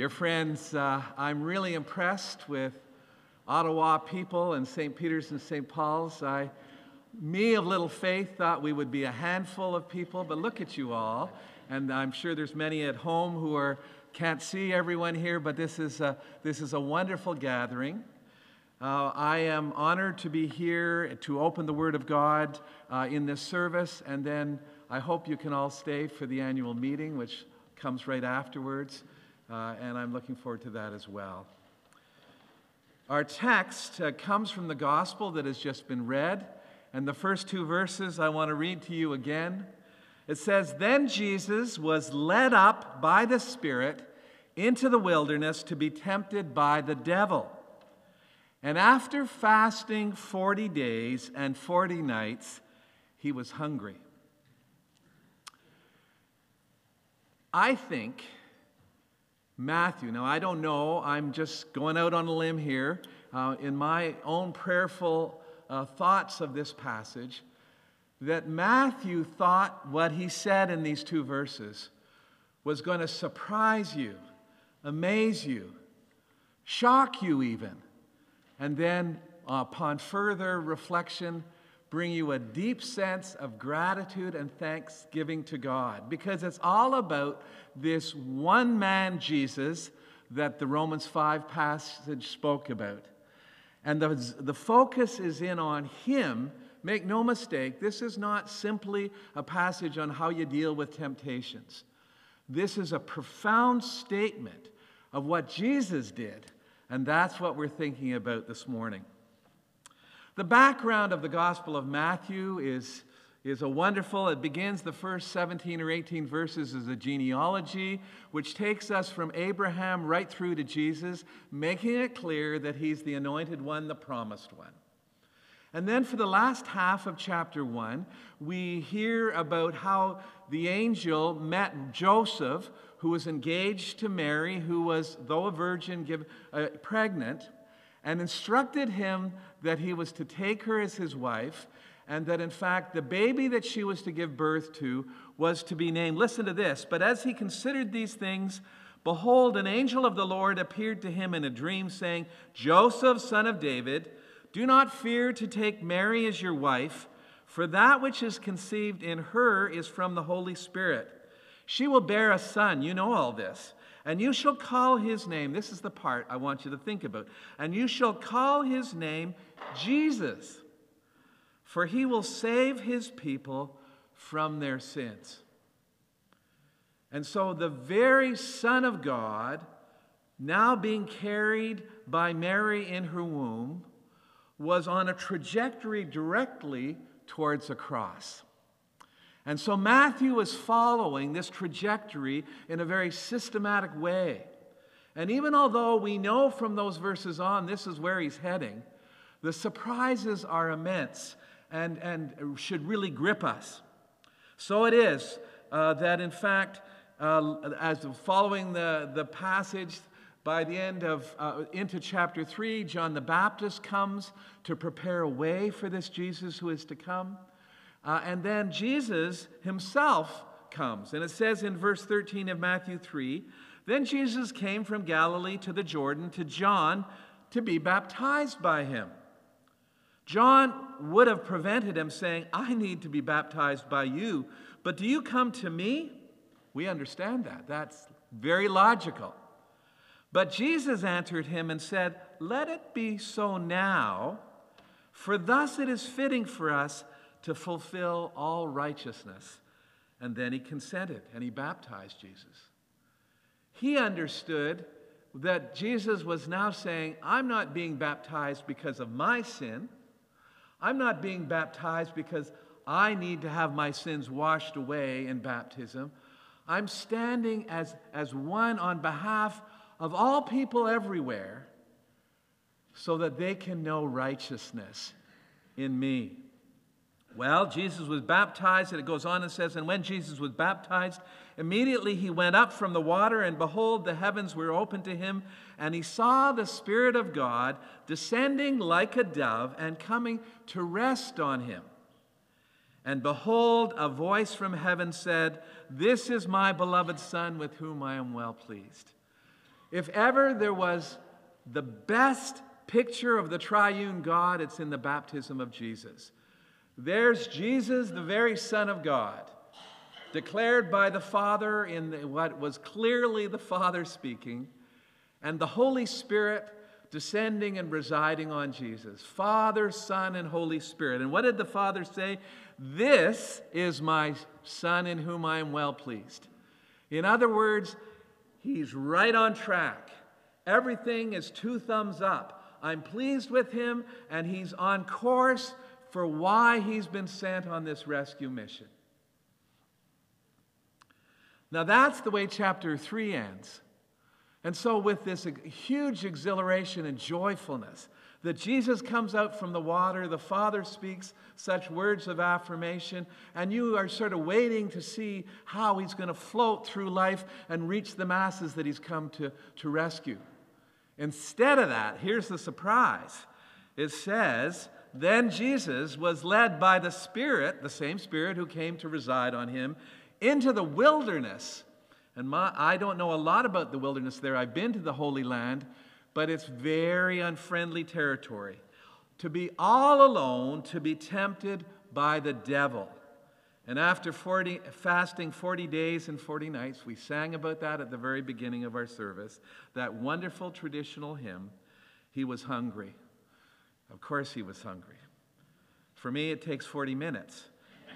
Dear friends, uh, I'm really impressed with Ottawa people and St. Peter's and St. Paul's. I, me of little faith, thought we would be a handful of people, but look at you all. And I'm sure there's many at home who are, can't see everyone here, but this is a, this is a wonderful gathering. Uh, I am honored to be here to open the Word of God uh, in this service, and then I hope you can all stay for the annual meeting, which comes right afterwards, uh, and I'm looking forward to that as well. Our text uh, comes from the gospel that has just been read, and the first two verses I want to read to you again. It says, Then Jesus was led up by the Spirit into the wilderness to be tempted by the devil. And after fasting 40 days and 40 nights, he was hungry. I think Matthew, now I don't know, I'm just going out on a limb here. Uh, in my own prayerful uh, thoughts of this passage, that Matthew thought what he said in these two verses was going to surprise you, amaze you, shock you even. And then uh, upon further reflection, bring you a deep sense of gratitude and thanksgiving to God because it's all about this one man, Jesus, that the Romans 5 passage spoke about. And the, the focus is in on Him. Make no mistake, this is not simply a passage on how you deal with temptations. This is a profound statement of what Jesus did and that's what we're thinking about this morning. The background of the Gospel of Matthew is, is a wonderful, it begins the first 17 or 18 verses as a genealogy, which takes us from Abraham right through to Jesus, making it clear that he's the anointed one, the promised one. And then for the last half of chapter 1, we hear about how the angel met Joseph, who was engaged to Mary, who was, though a virgin, give, uh, pregnant, and instructed him that he was to take her as his wife, and that in fact the baby that she was to give birth to was to be named. Listen to this. But as he considered these things, behold, an angel of the Lord appeared to him in a dream, saying, Joseph, son of David, do not fear to take Mary as your wife, for that which is conceived in her is from the Holy Spirit. She will bear a son. You know all this. And you shall call his name. This is the part I want you to think about. And you shall call his name Jesus, for he will save his people from their sins. And so the very Son of God, now being carried by Mary in her womb, was on a trajectory directly towards a cross. And so Matthew is following this trajectory in a very systematic way. And even although we know from those verses on this is where he's heading, the surprises are immense and, and should really grip us. So it is uh, that, in fact, uh, as following the, the passage, by the end of uh, into chapter 3 john the baptist comes to prepare a way for this jesus who is to come uh, and then Jesus himself comes. And it says in verse 13 of Matthew 3 Then Jesus came from Galilee to the Jordan to John to be baptized by him. John would have prevented him saying, I need to be baptized by you, but do you come to me? We understand that. That's very logical. But Jesus answered him and said, Let it be so now, for thus it is fitting for us to fulfill all righteousness. And then he consented and he baptized Jesus. He understood that Jesus was now saying, I'm not being baptized because of my sin. I'm not being baptized because I need to have my sins washed away in baptism. I'm standing as, as one on behalf of all people everywhere so that they can know righteousness in me. Well, Jesus was baptized, and it goes on and says, And when Jesus was baptized, immediately he went up from the water, and behold, the heavens were opened to him, and he saw the Spirit of God descending like a dove and coming to rest on him. And behold, a voice from heaven said, This is my beloved Son with whom I am well pleased. If ever there was the best picture of the triune God, it's in the baptism of Jesus. There's Jesus, the very Son of God, declared by the Father in what was clearly the Father speaking, and the Holy Spirit descending and residing on Jesus. Father, Son, and Holy Spirit. And what did the Father say? This is my Son in whom I am well pleased. In other words, he's right on track. Everything is two thumbs up. I'm pleased with him, and he's on course for why he's been sent on this rescue mission. Now, that's the way chapter 3 ends. And so, with this huge exhilaration and joyfulness, that Jesus comes out from the water, the Father speaks such words of affirmation, and you are sort of waiting to see how he's going to float through life and reach the masses that he's come to, to rescue. Instead of that, here's the surprise it says, Then Jesus was led by the Spirit, the same Spirit who came to reside on him, into the wilderness. And my, I don't know a lot about the wilderness there. I've been to the Holy Land, but it's very unfriendly territory. To be all alone, to be tempted by the devil. And after 40, fasting 40 days and 40 nights, we sang about that at the very beginning of our service, that wonderful traditional hymn, He was hungry. Of course, he was hungry. For me, it takes 40 minutes.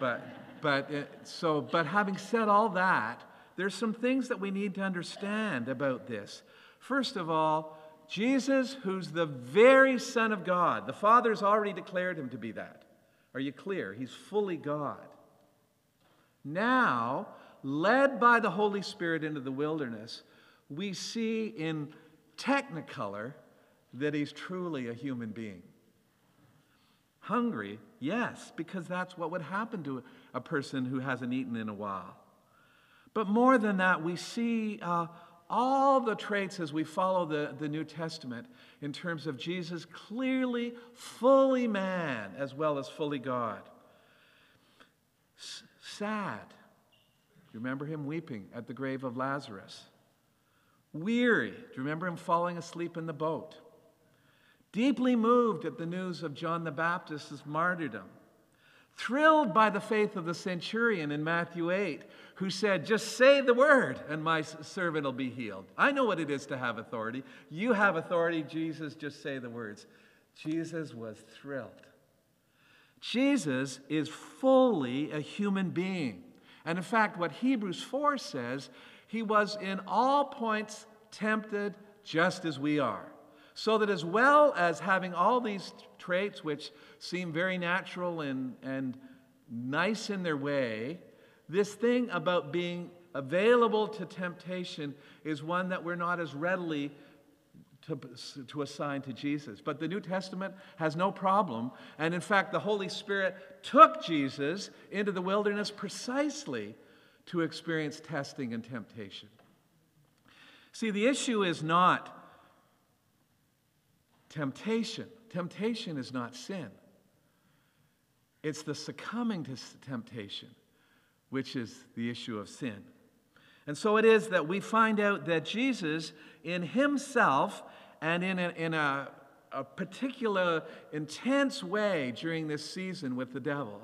But, but, it, so, but having said all that, there's some things that we need to understand about this. First of all, Jesus, who's the very Son of God, the Father's already declared him to be that. Are you clear? He's fully God. Now, led by the Holy Spirit into the wilderness, we see in technicolor that he's truly a human being. Hungry, yes, because that's what would happen to a person who hasn't eaten in a while. But more than that, we see uh, all the traits as we follow the, the New Testament in terms of Jesus clearly fully man as well as fully God. S- sad. You remember him weeping at the grave of Lazarus? Weary. Do you remember him falling asleep in the boat? Deeply moved at the news of John the Baptist's martyrdom thrilled by the faith of the centurion in Matthew 8, who said, Just say the word, and my servant will be healed. I know what it is to have authority. You have authority, Jesus, just say the words. Jesus was thrilled. Jesus is fully a human being. And in fact, what Hebrews 4 says, he was in all points tempted just as we are. So that as well as having all these traits which seem very natural and, and nice in their way, this thing about being available to temptation is one that we're not as readily to, to assign to Jesus. But the New Testament has no problem. And in fact, the Holy Spirit took Jesus into the wilderness precisely to experience testing and temptation. See, the issue is not temptation. Temptation is not sin, it's the succumbing to temptation, which is the issue of sin. And so it is that we find out that Jesus, in himself and in a, in a, a particular intense way during this season with the devil,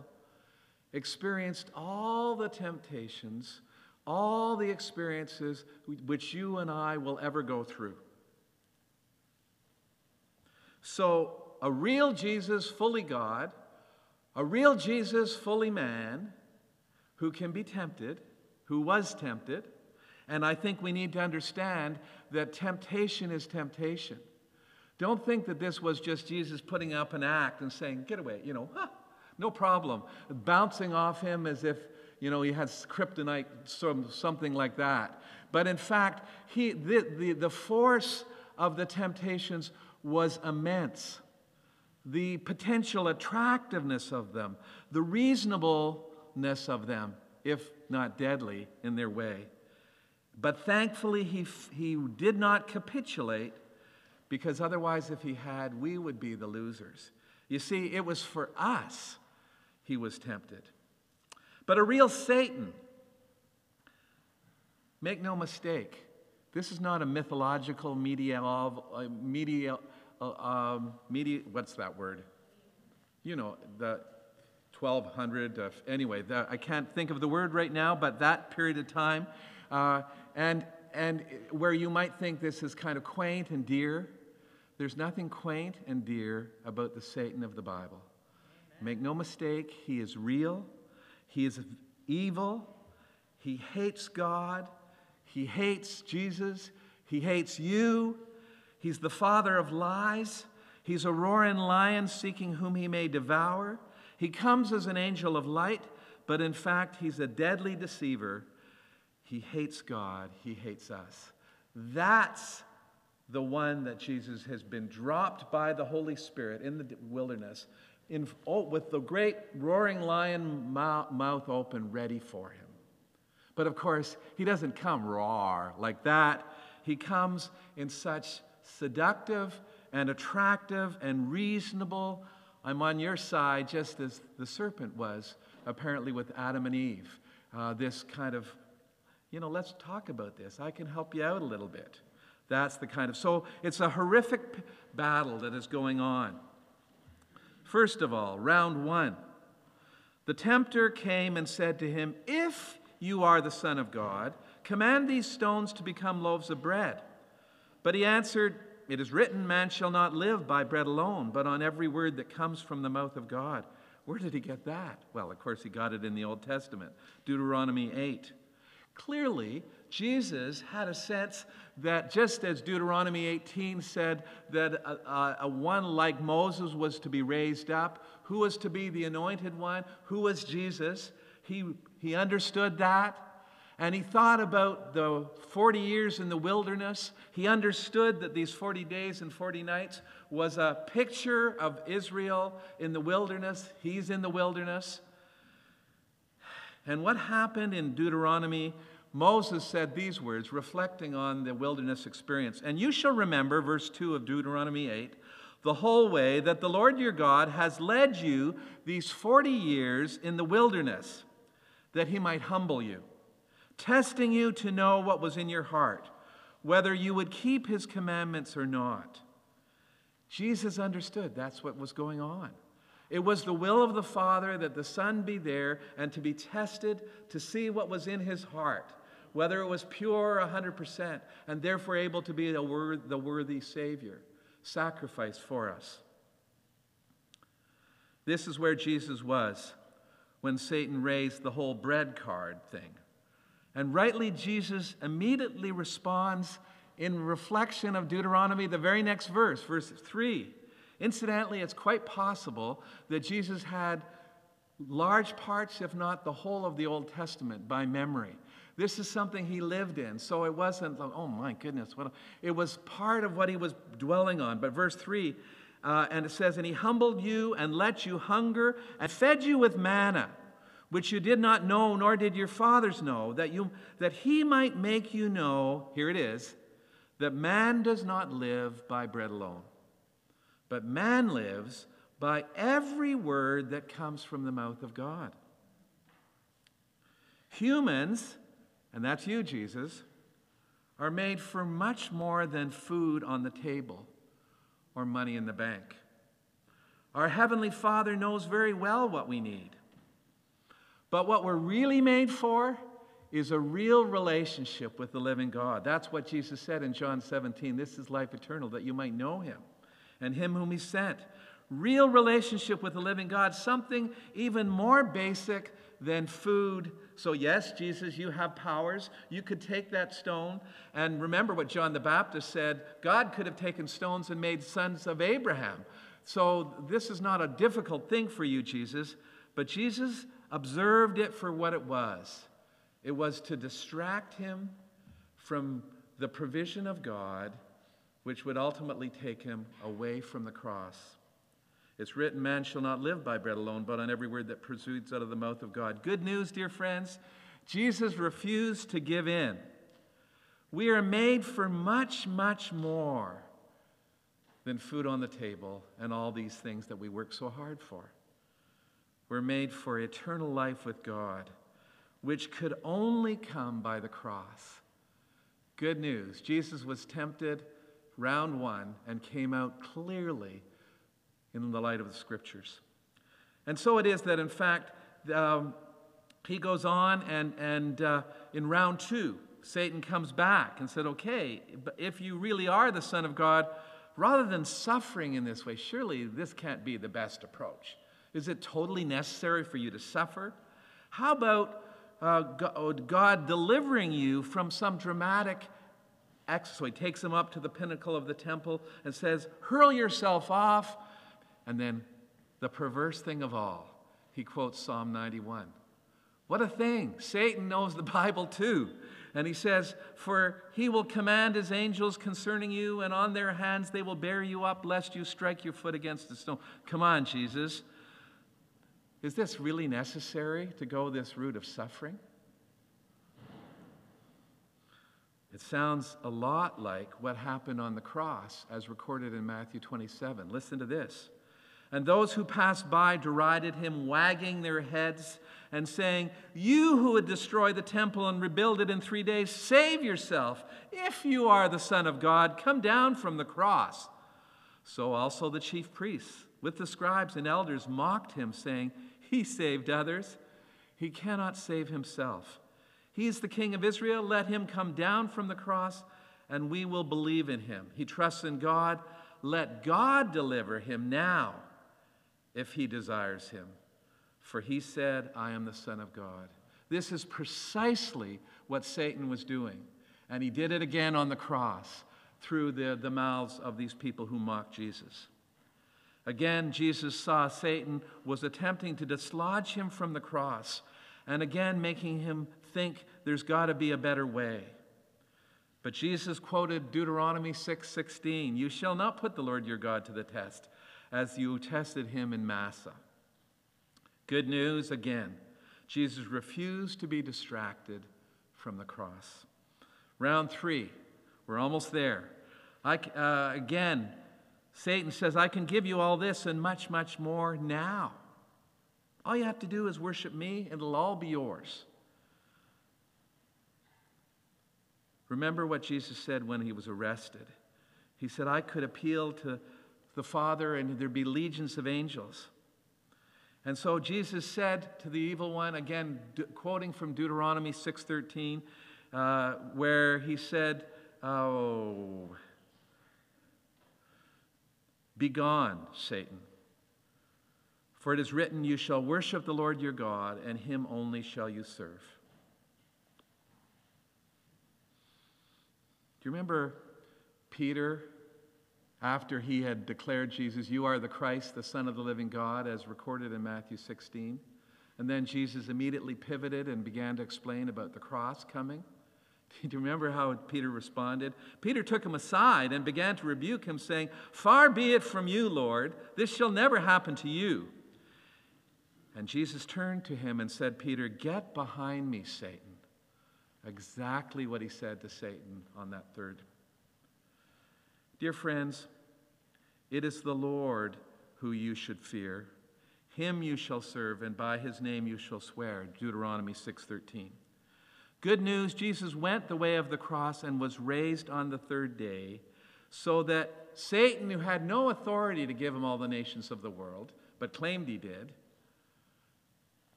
experienced all the temptations, all the experiences which you and I will ever go through. So, a real Jesus, fully God, a real Jesus, fully man, who can be tempted, who was tempted. And I think we need to understand that temptation is temptation. Don't think that this was just Jesus putting up an act and saying, Get away, you know, huh, no problem. Bouncing off him as if, you know, he had kryptonite, or something like that. But in fact, he, the, the, the force of the temptations was immense. The potential attractiveness of them, the reasonableness of them, if not deadly in their way. But thankfully, he, he did not capitulate because otherwise, if he had, we would be the losers. You see, it was for us he was tempted. But a real Satan, make no mistake, This is not a mythological media, uh, uh, um, media, what's that word? You know, the 1200, uh, anyway, the, I can't think of the word right now, but that period of time. Uh, and, and where you might think this is kind of quaint and dear, there's nothing quaint and dear about the Satan of the Bible. Make no mistake, he is real, he is evil, he hates God, he hates Jesus, he hates you, he's the father of lies, he's a roaring lion seeking whom he may devour. He comes as an angel of light, but in fact, he's a deadly deceiver. He hates God, he hates us. That's the one that Jesus has been dropped by the Holy Spirit in the wilderness in, oh, with the great roaring lion mouth open, ready for him. But of course, he doesn't come raw like that. He comes in such seductive and attractive and reasonable. I'm on your side, just as the serpent was, apparently, with Adam and Eve. Uh, this kind of, you know, let's talk about this. I can help you out a little bit. That's the kind of, so it's a horrific battle that is going on. First of all, round one. The tempter came and said to him, If you are the Son of God, command these stones to become loaves of bread. But he answered, It is written, Man shall not live by bread alone, but on every word that comes from the mouth of God. Where did he get that? Well, of course, he got it in the Old Testament, Deuteronomy 8. Clearly, Jesus had a sense that just as Deuteronomy 18 said that a, a, a, one like Moses was to be raised up, who was to be the anointed one, who was Jesus, he, he understood that. And he thought about the 40 years in the wilderness. He understood that these 40 days and 40 nights was a picture of Israel in the wilderness. He's in the wilderness. And what happened in Deuteronomy Moses said these words, reflecting on the wilderness experience. And you shall remember, verse 2 of Deuteronomy 8, the whole way that the Lord your God has led you these 40 years in the wilderness, that he might humble you, testing you to know what was in your heart, whether you would keep his commandments or not. Jesus understood that's what was going on. It was the will of the Father that the Son be there and to be tested to see what was in his heart whether it was pure 100%, and therefore able to be the, the worthy Savior, sacrifice for us. This is where Jesus was when Satan raised the whole bread card thing. And rightly, Jesus immediately responds in reflection of Deuteronomy, the very next verse, verse 3. Incidentally, it's quite possible that Jesus had large parts, if not the whole, of the Old Testament by memory. This is something he lived in. So it wasn't oh my goodness, what? It was part of what he was dwelling on. But verse 3, uh, and it says, And he humbled you and let you hunger and fed you with manna, which you did not know, nor did your fathers know, that, you, that he might make you know, here it is, that man does not live by bread alone, but man lives by every word that comes from the mouth of God. Humans and that's you, Jesus, are made for much more than food on the table or money in the bank. Our Heavenly Father knows very well what we need. But what we're really made for is a real relationship with the living God. That's what Jesus said in John 17 this is life eternal, that you might know Him and Him whom He sent. Real relationship with the living God, something even more basic than food so, yes, Jesus, you have powers. You could take that stone. And remember what John the Baptist said God could have taken stones and made sons of Abraham. So, this is not a difficult thing for you, Jesus. But Jesus observed it for what it was it was to distract him from the provision of God, which would ultimately take him away from the cross. It's written, Man shall not live by bread alone, but on every word that proceeds out of the mouth of God. Good news, dear friends. Jesus refused to give in. We are made for much, much more than food on the table and all these things that we work so hard for. We're made for eternal life with God, which could only come by the cross. Good news. Jesus was tempted round one and came out clearly in the light of the scriptures. And so it is that, in fact, um, he goes on, and, and uh, in round two, Satan comes back and said, Okay, if you really are the Son of God, rather than suffering in this way, surely this can't be the best approach. Is it totally necessary for you to suffer? How about uh, God delivering you from some dramatic act? So he takes him up to the pinnacle of the temple and says, Hurl yourself off. And then the perverse thing of all, he quotes Psalm 91. What a thing! Satan knows the Bible too. And he says, For he will command his angels concerning you, and on their hands they will bear you up, lest you strike your foot against a stone. Come on, Jesus. Is this really necessary to go this route of suffering? It sounds a lot like what happened on the cross as recorded in Matthew 27. Listen to this. And those who passed by derided him, wagging their heads and saying, You who would destroy the temple and rebuild it in three days, save yourself. If you are the Son of God, come down from the cross. So also the chief priests, with the scribes and elders, mocked him, saying, He saved others. He cannot save himself. He is the King of Israel. Let him come down from the cross, and we will believe in him. He trusts in God. Let God deliver him now if he desires him. For he said, I am the Son of God. This is precisely what Satan was doing. And he did it again on the cross through the, the mouths of these people who mocked Jesus. Again, Jesus saw Satan was attempting to dislodge him from the cross, and again making him think there's got to be a better way. But Jesus quoted Deuteronomy 6:16, "You shall not put the Lord your God to the test, as you tested him in Massah. Good news again. Jesus refused to be distracted from the cross. Round three, we're almost there. I, uh, again, Satan says, I can give you all this and much, much more now. All you have to do is worship me, and it'll all be yours. Remember what Jesus said when he was arrested. He said, I could appeal to the Father, and there'd be legions of angels. And so Jesus said to the evil one, again d- quoting from Deuteronomy 6:13, uh, where he said, "Oh, begone, Satan, for it is written, You shall worship the Lord your God, and him only shall you serve." Do you remember Peter after he had declared Jesus, You are the Christ, the Son of the living God, as recorded in Matthew 16. And then Jesus immediately pivoted and began to explain about the cross coming. Do you remember how Peter responded? Peter took him aside and began to rebuke him, saying, Far be it from you, Lord, this shall never happen to you. And Jesus turned to him and said, Peter, get behind me, Satan. Exactly what he said to Satan on that third Dear friends, it is the Lord who you should fear. Him you shall serve, and by his name you shall swear. Deuteronomy 6:13. Good news, Jesus went the way of the cross and was raised on the third day, so that Satan, who had no authority to give him all the nations of the world, but claimed he did,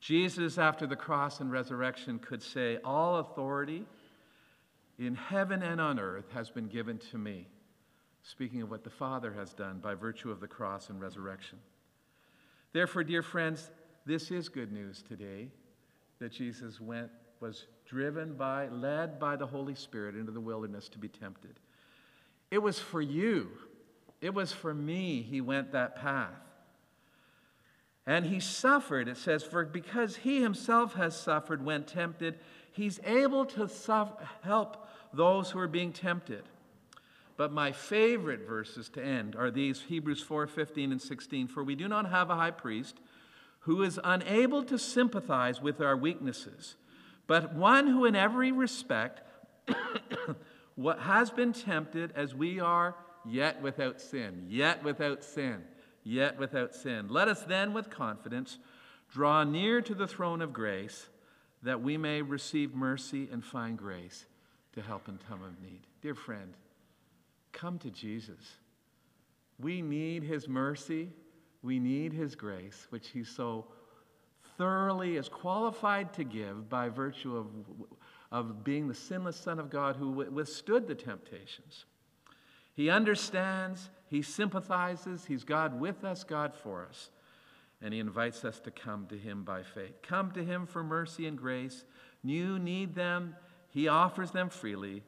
Jesus, after the cross and resurrection, could say, All authority in heaven and on earth has been given to me. Speaking of what the Father has done by virtue of the cross and resurrection. Therefore, dear friends, this is good news today that Jesus went, was driven by, led by the Holy Spirit into the wilderness to be tempted. It was for you, it was for me he went that path. And he suffered, it says, for because he himself has suffered when tempted, he's able to help those who are being tempted. But my favorite verses to end are these Hebrews 4 15 and 16. For we do not have a high priest who is unable to sympathize with our weaknesses, but one who, in every respect, what has been tempted as we are, yet without sin, yet without sin, yet without sin. Let us then, with confidence, draw near to the throne of grace that we may receive mercy and find grace to help in time of need. Dear friend, come to Jesus. We need his mercy. We need his grace, which he so thoroughly is qualified to give by virtue of, of being the sinless Son of God who withstood the temptations. He understands, he sympathizes, he's God with us, God for us. And he invites us to come to him by faith. Come to him for mercy and grace. You need them, he offers them freely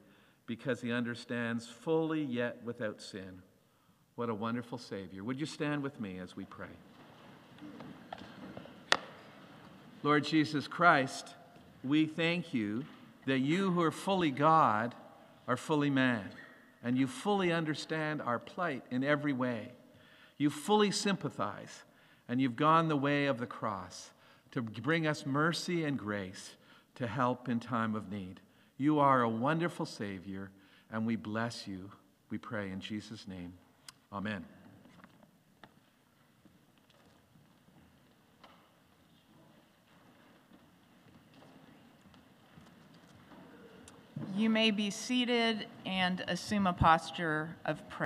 because he understands fully yet without sin. What a wonderful Savior. Would you stand with me as we pray? Lord Jesus Christ, we thank you that you who are fully God are fully man, and you fully understand our plight in every way. You fully sympathize, and you've gone the way of the cross to bring us mercy and grace to help in time of need. You are a wonderful Savior, and we bless you. We pray in Jesus' name. Amen. You may be seated and assume a posture of prayer.